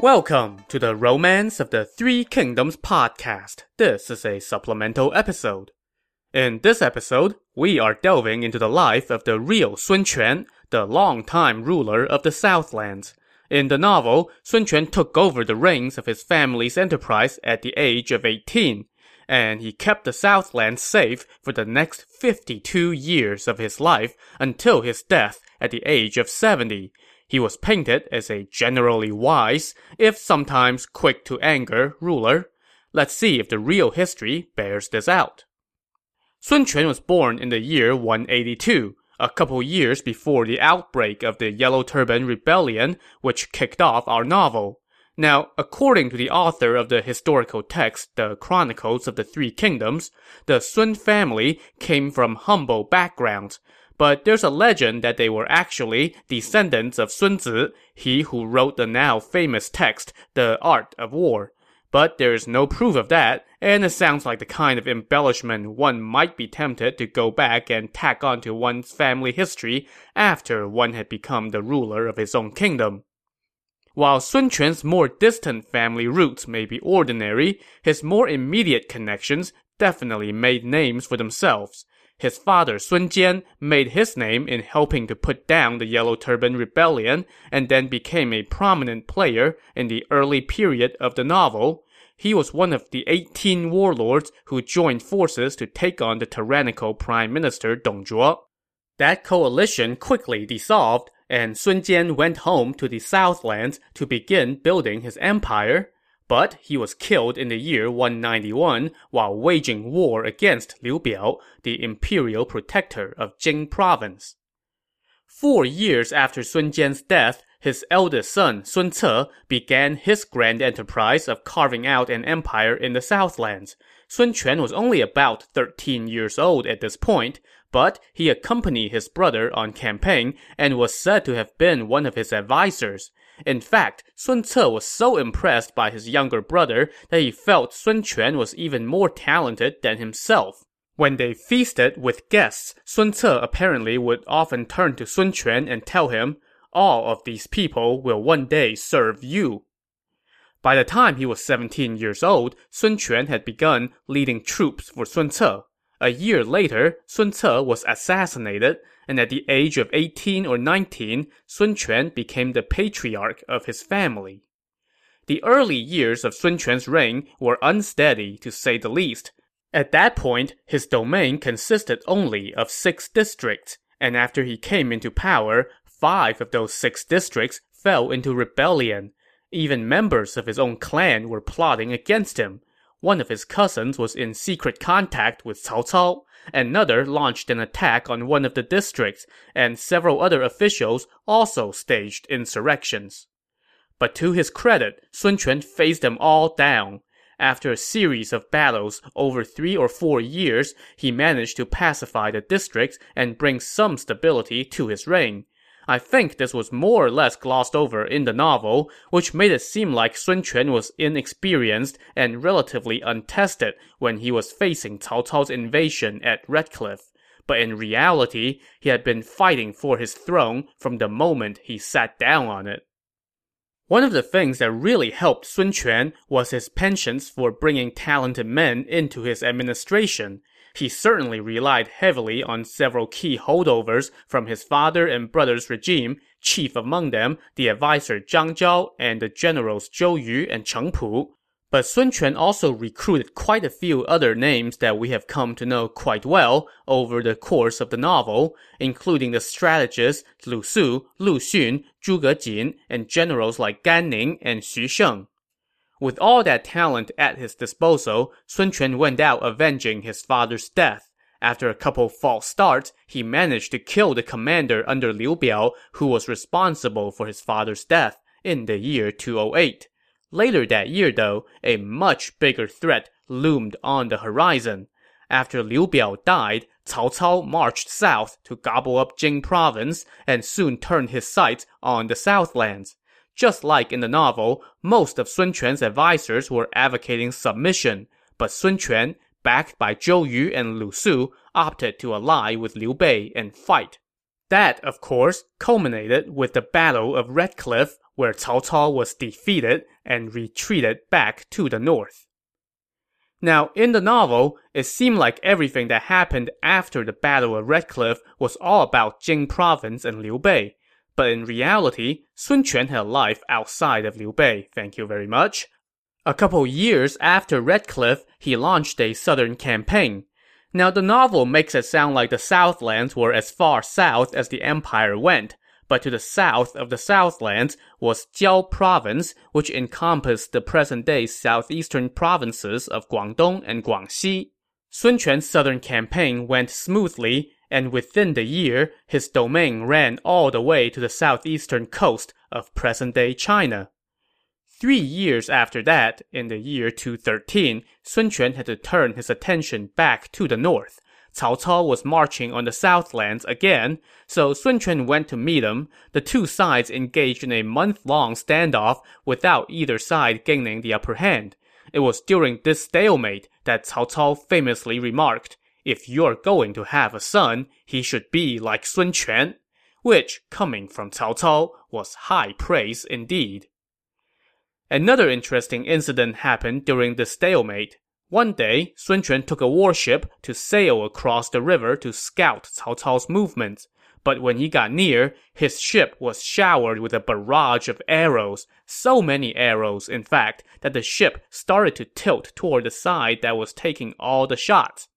Welcome to the Romance of the Three Kingdoms podcast. This is a supplemental episode. In this episode, we are delving into the life of the real Sun Quan, the longtime ruler of the Southlands. In the novel, Sun Quan took over the reins of his family's enterprise at the age of 18, and he kept the Southlands safe for the next 52 years of his life until his death at the age of 70. He was painted as a generally wise, if sometimes quick to anger, ruler. Let's see if the real history bears this out. Sun Quan was born in the year 182, a couple years before the outbreak of the Yellow Turban Rebellion, which kicked off our novel. Now, according to the author of the historical text, The Chronicles of the Three Kingdoms, the Sun family came from humble backgrounds, but there's a legend that they were actually descendants of Sun Zi, he who wrote the now famous text, The Art of War. But there is no proof of that, and it sounds like the kind of embellishment one might be tempted to go back and tack onto one's family history after one had become the ruler of his own kingdom. While Sun Quan's more distant family roots may be ordinary, his more immediate connections definitely made names for themselves. His father Sun Jian made his name in helping to put down the Yellow Turban Rebellion and then became a prominent player in the early period of the novel. He was one of the 18 warlords who joined forces to take on the tyrannical Prime Minister Dong Zhuo. That coalition quickly dissolved, and Sun Jian went home to the Southlands to begin building his empire. But he was killed in the year 191 while waging war against Liu Biao, the imperial protector of Jing province. Four years after Sun Jian's death, his eldest son, Sun Ce, began his grand enterprise of carving out an empire in the Southlands. Sun Quan was only about 13 years old at this point, but he accompanied his brother on campaign and was said to have been one of his advisors. In fact, Sun Ce was so impressed by his younger brother that he felt Sun Quan was even more talented than himself. When they feasted with guests, Sun Ce apparently would often turn to Sun Quan and tell him, all of these people will one day serve you. By the time he was 17 years old, Sun Quan had begun leading troops for Sun Ce. A year later, Sun Ce was assassinated, and at the age of 18 or 19, Sun Quan became the patriarch of his family. The early years of Sun Quan's reign were unsteady, to say the least. At that point, his domain consisted only of six districts, and after he came into power, five of those six districts fell into rebellion. Even members of his own clan were plotting against him. One of his cousins was in secret contact with Cao Cao. Another launched an attack on one of the districts, and several other officials also staged insurrections. But to his credit, Sun Quan faced them all down. After a series of battles over three or four years, he managed to pacify the districts and bring some stability to his reign. I think this was more or less glossed over in the novel, which made it seem like Sun Quan was inexperienced and relatively untested when he was facing Cao Cao's invasion at Red Cliff. But in reality, he had been fighting for his throne from the moment he sat down on it. One of the things that really helped Sun Quan was his penchant for bringing talented men into his administration. He certainly relied heavily on several key holdovers from his father and brother's regime, chief among them the advisor Zhang Zhao and the generals Zhou Yu and Cheng Pu. But Sun Quan also recruited quite a few other names that we have come to know quite well over the course of the novel, including the strategists Lu Su, Lu Xun, Zhuge Jin, and generals like Gan Ning and Xu Sheng. With all that talent at his disposal, Sun Quan went out avenging his father's death. After a couple false starts, he managed to kill the commander under Liu Biao who was responsible for his father's death in the year 208. Later that year, though, a much bigger threat loomed on the horizon. After Liu Biao died, Cao Cao marched south to gobble up Jing province and soon turned his sights on the southlands. Just like in the novel, most of Sun Quan's advisors were advocating submission, but Sun Quan, backed by Zhou Yu and Lu Su, opted to ally with Liu Bei and fight. That, of course, culminated with the Battle of Red Cliff, where Cao Cao was defeated and retreated back to the north. Now, in the novel, it seemed like everything that happened after the Battle of Red Cliff was all about Jing province and Liu Bei. But in reality, Sun Quan had a life outside of Liu Bei, thank you very much. A couple years after Red Cliff, he launched a southern campaign. Now, the novel makes it sound like the Southlands were as far south as the empire went, but to the south of the Southlands was Jiao province, which encompassed the present-day southeastern provinces of Guangdong and Guangxi. Sun Quan's southern campaign went smoothly, and within the year, his domain ran all the way to the southeastern coast of present-day China. Three years after that, in the year 213, Sun Quan had to turn his attention back to the north. Cao Cao was marching on the southlands again, so Sun Quan went to meet him. The two sides engaged in a month-long standoff without either side gaining the upper hand. It was during this stalemate that Cao Cao famously remarked, if you're going to have a son, he should be like Sun Quan. Which, coming from Cao Cao, was high praise indeed. Another interesting incident happened during the stalemate. One day, Sun Quan took a warship to sail across the river to scout Cao Cao's movements. But when he got near, his ship was showered with a barrage of arrows. So many arrows, in fact, that the ship started to tilt toward the side that was taking all the shots.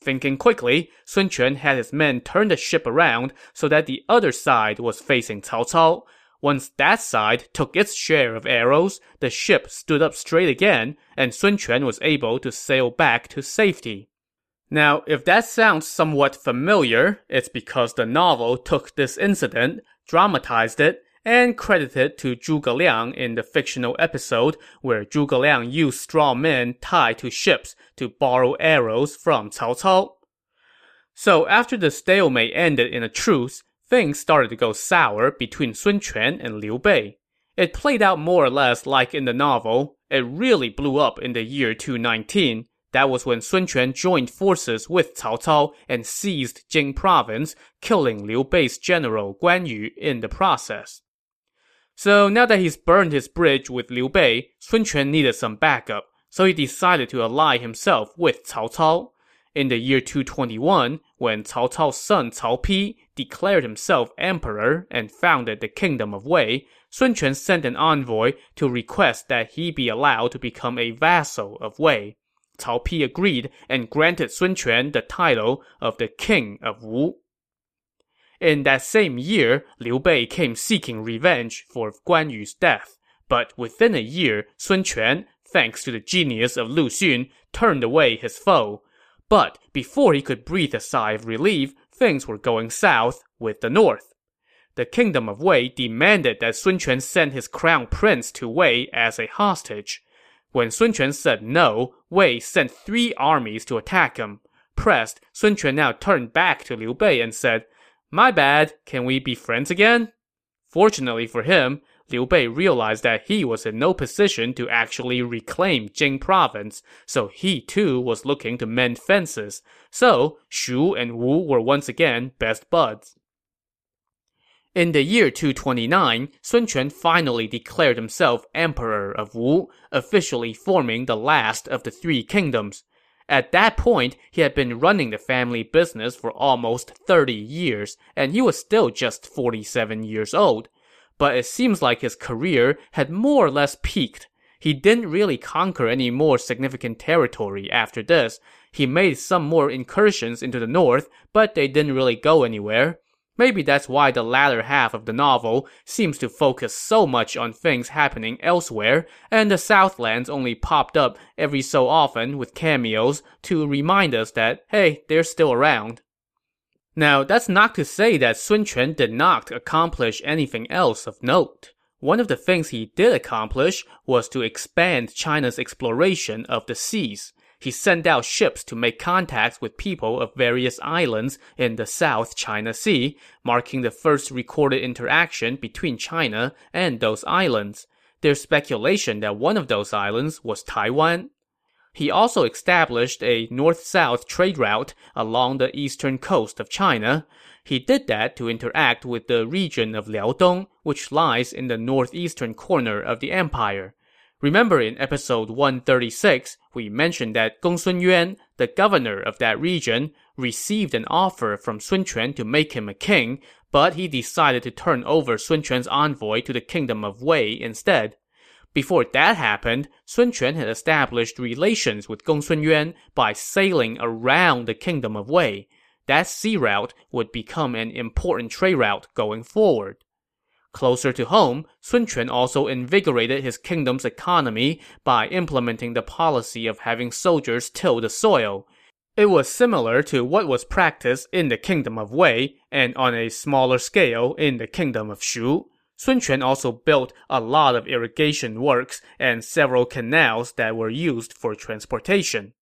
Thinking quickly, Sun Quan had his men turn the ship around so that the other side was facing Cao Cao. Once that side took its share of arrows, the ship stood up straight again, and Sun Quan was able to sail back to safety. Now, if that sounds somewhat familiar, it's because the novel took this incident, dramatized it, and credited to Zhuge Liang in the fictional episode where Zhuge Liang used straw men tied to ships to borrow arrows from Cao Cao. So after the stalemate ended in a truce, things started to go sour between Sun Quan and Liu Bei. It played out more or less like in the novel. It really blew up in the year 219. That was when Sun Quan joined forces with Cao Cao and seized Jing province, killing Liu Bei's general Guan Yu in the process. So now that he's burned his bridge with Liu Bei, Sun Quan needed some backup, so he decided to ally himself with Cao Cao. In the year 221, when Cao Cao's son Cao Pi declared himself emperor and founded the kingdom of Wei, Sun Quan sent an envoy to request that he be allowed to become a vassal of Wei. Cao Pi agreed and granted Sun Quan the title of the king of Wu. In that same year, Liu Bei came seeking revenge for Guan Yu's death. But within a year, Sun Quan, thanks to the genius of Lu Xun, turned away his foe. But before he could breathe a sigh of relief, things were going south with the north. The kingdom of Wei demanded that Sun Quan send his crown prince to Wei as a hostage. When Sun Quan said no, Wei sent three armies to attack him. Pressed, Sun Quan now turned back to Liu Bei and said, My bad, can we be friends again? Fortunately for him, Liu Bei realized that he was in no position to actually reclaim Jing province, so he too was looking to mend fences. So, Shu and Wu were once again best buds. In the year 229, Sun Quan finally declared himself Emperor of Wu, officially forming the last of the three kingdoms. At that point, he had been running the family business for almost 30 years, and he was still just 47 years old but it seems like his career had more or less peaked. He didn't really conquer any more significant territory after this. He made some more incursions into the north, but they didn't really go anywhere. Maybe that's why the latter half of the novel seems to focus so much on things happening elsewhere, and the Southlands only popped up every so often with cameos to remind us that, hey, they're still around. Now, that's not to say that Sun Quan did not accomplish anything else of note. One of the things he did accomplish was to expand China's exploration of the seas. He sent out ships to make contacts with people of various islands in the South China Sea, marking the first recorded interaction between China and those islands. There's speculation that one of those islands was Taiwan. He also established a north-south trade route along the eastern coast of China. He did that to interact with the region of Liaodong, which lies in the northeastern corner of the empire. Remember in episode 136, we mentioned that Gongsun Yuan, the governor of that region, received an offer from Sun Quan to make him a king, but he decided to turn over Sun Quan's envoy to the kingdom of Wei instead. Before that happened, Sun Quan had established relations with Gongsun Yuan by sailing around the kingdom of Wei. That sea route would become an important trade route going forward. Closer to home, Sun Quan also invigorated his kingdom's economy by implementing the policy of having soldiers till the soil. It was similar to what was practiced in the kingdom of Wei and on a smaller scale in the kingdom of Shu. Sun Quan also built a lot of irrigation works and several canals that were used for transportation.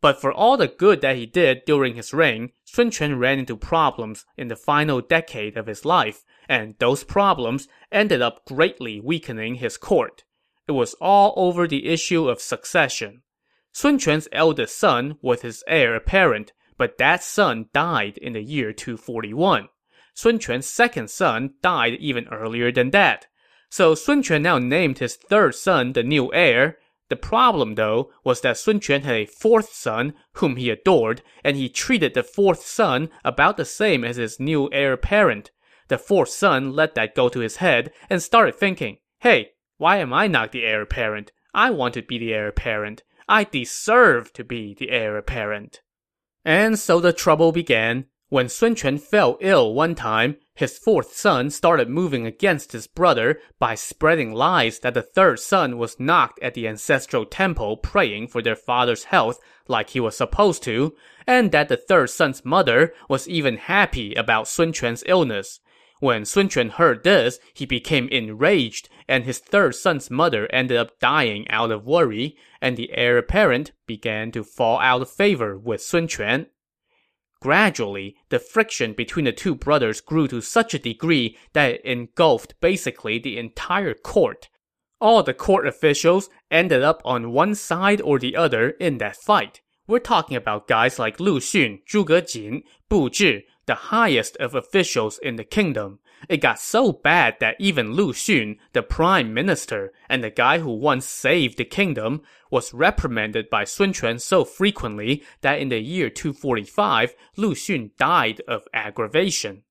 But for all the good that he did during his reign, Sun Quan ran into problems in the final decade of his life, and those problems ended up greatly weakening his court. It was all over the issue of succession. Sun Quan's eldest son was his heir apparent, but that son died in the year 241. Sun Quan's second son died even earlier than that. So Sun Quan now named his third son the new heir. The problem, though, was that Sun Quan had a fourth son whom he adored, and he treated the fourth son about the same as his new heir apparent. The fourth son let that go to his head and started thinking, hey, why am I not the heir apparent? I want to be the heir apparent. I deserve to be the heir apparent. And so the trouble began. When Sun Quan fell ill one time, his fourth son started moving against his brother by spreading lies that the third son was not at the ancestral temple praying for their father's health like he was supposed to, and that the third son's mother was even happy about Sun Quan's illness. When Sun Quan heard this, he became enraged, and his third son's mother ended up dying out of worry, and the heir apparent began to fall out of favor with Sun Quan. Gradually, the friction between the two brothers grew to such a degree that it engulfed basically the entire court. All the court officials ended up on one side or the other in that fight. We're talking about guys like Lu Xun, Zhuge Jin, Bu Zhi, the highest of officials in the kingdom. It got so bad that even Lu Xun, the prime minister, and the guy who once saved the kingdom, was reprimanded by Sun Quan so frequently that in the year 245, Lu Xun died of aggravation.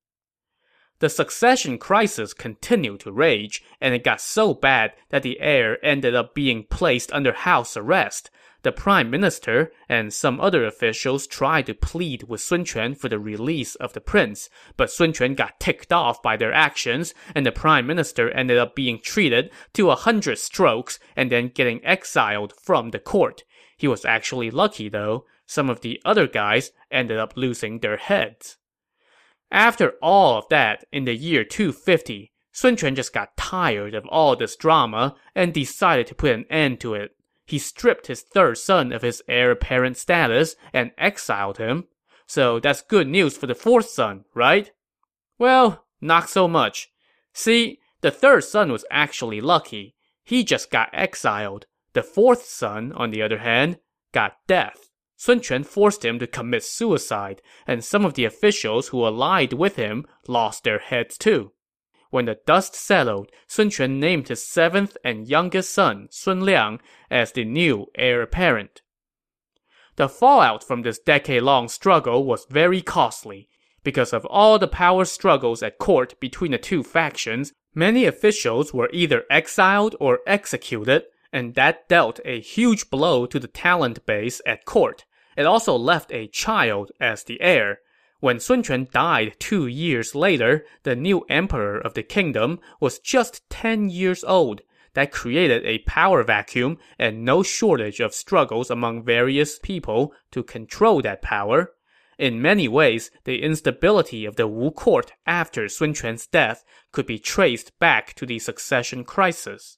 The succession crisis continued to rage, and it got so bad that the heir ended up being placed under house arrest, the prime minister and some other officials tried to plead with Sun Quan for the release of the prince, but Sun Quan got ticked off by their actions, and the prime minister ended up being treated to a hundred strokes and then getting exiled from the court. He was actually lucky, though. Some of the other guys ended up losing their heads. After all of that, in the year 250, Sun Quan just got tired of all this drama and decided to put an end to it he stripped his third son of his heir apparent status and exiled him. So that's good news for the fourth son, right? Well, not so much. See, the third son was actually lucky. He just got exiled. The fourth son, on the other hand, got death. Sun Quan forced him to commit suicide, and some of the officials who allied with him lost their heads too. When the dust settled, Sun Quan named his seventh and youngest son, Sun Liang, as the new heir apparent. The fallout from this decade-long struggle was very costly. Because of all the power struggles at court between the two factions, many officials were either exiled or executed, and that dealt a huge blow to the talent base at court. It also left a child as the heir, when Sun Quan died two years later, the new emperor of the kingdom was just 10 years old. That created a power vacuum and no shortage of struggles among various people to control that power. In many ways, the instability of the Wu court after Sun Quan's death could be traced back to the succession crisis.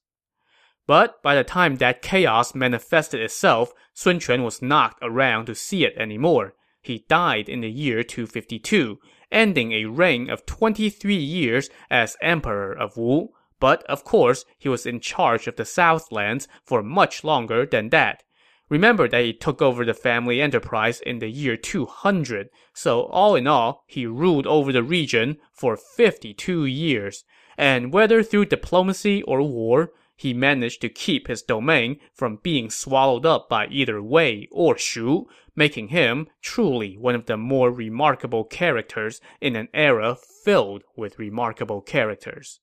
But by the time that chaos manifested itself, Sun Quan was not around to see it anymore. He died in the year 252, ending a reign of 23 years as emperor of Wu. But of course, he was in charge of the Southlands for much longer than that. Remember that he took over the family enterprise in the year 200, so all in all, he ruled over the region for 52 years. And whether through diplomacy or war, he managed to keep his domain from being swallowed up by either Wei or Shu, making him truly one of the more remarkable characters in an era filled with remarkable characters.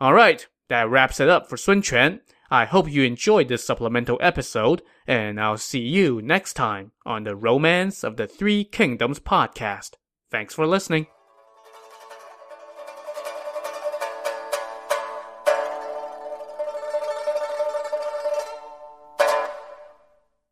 Alright, that wraps it up for Sun Quan. I hope you enjoyed this supplemental episode, and I'll see you next time on the Romance of the Three Kingdoms podcast. Thanks for listening.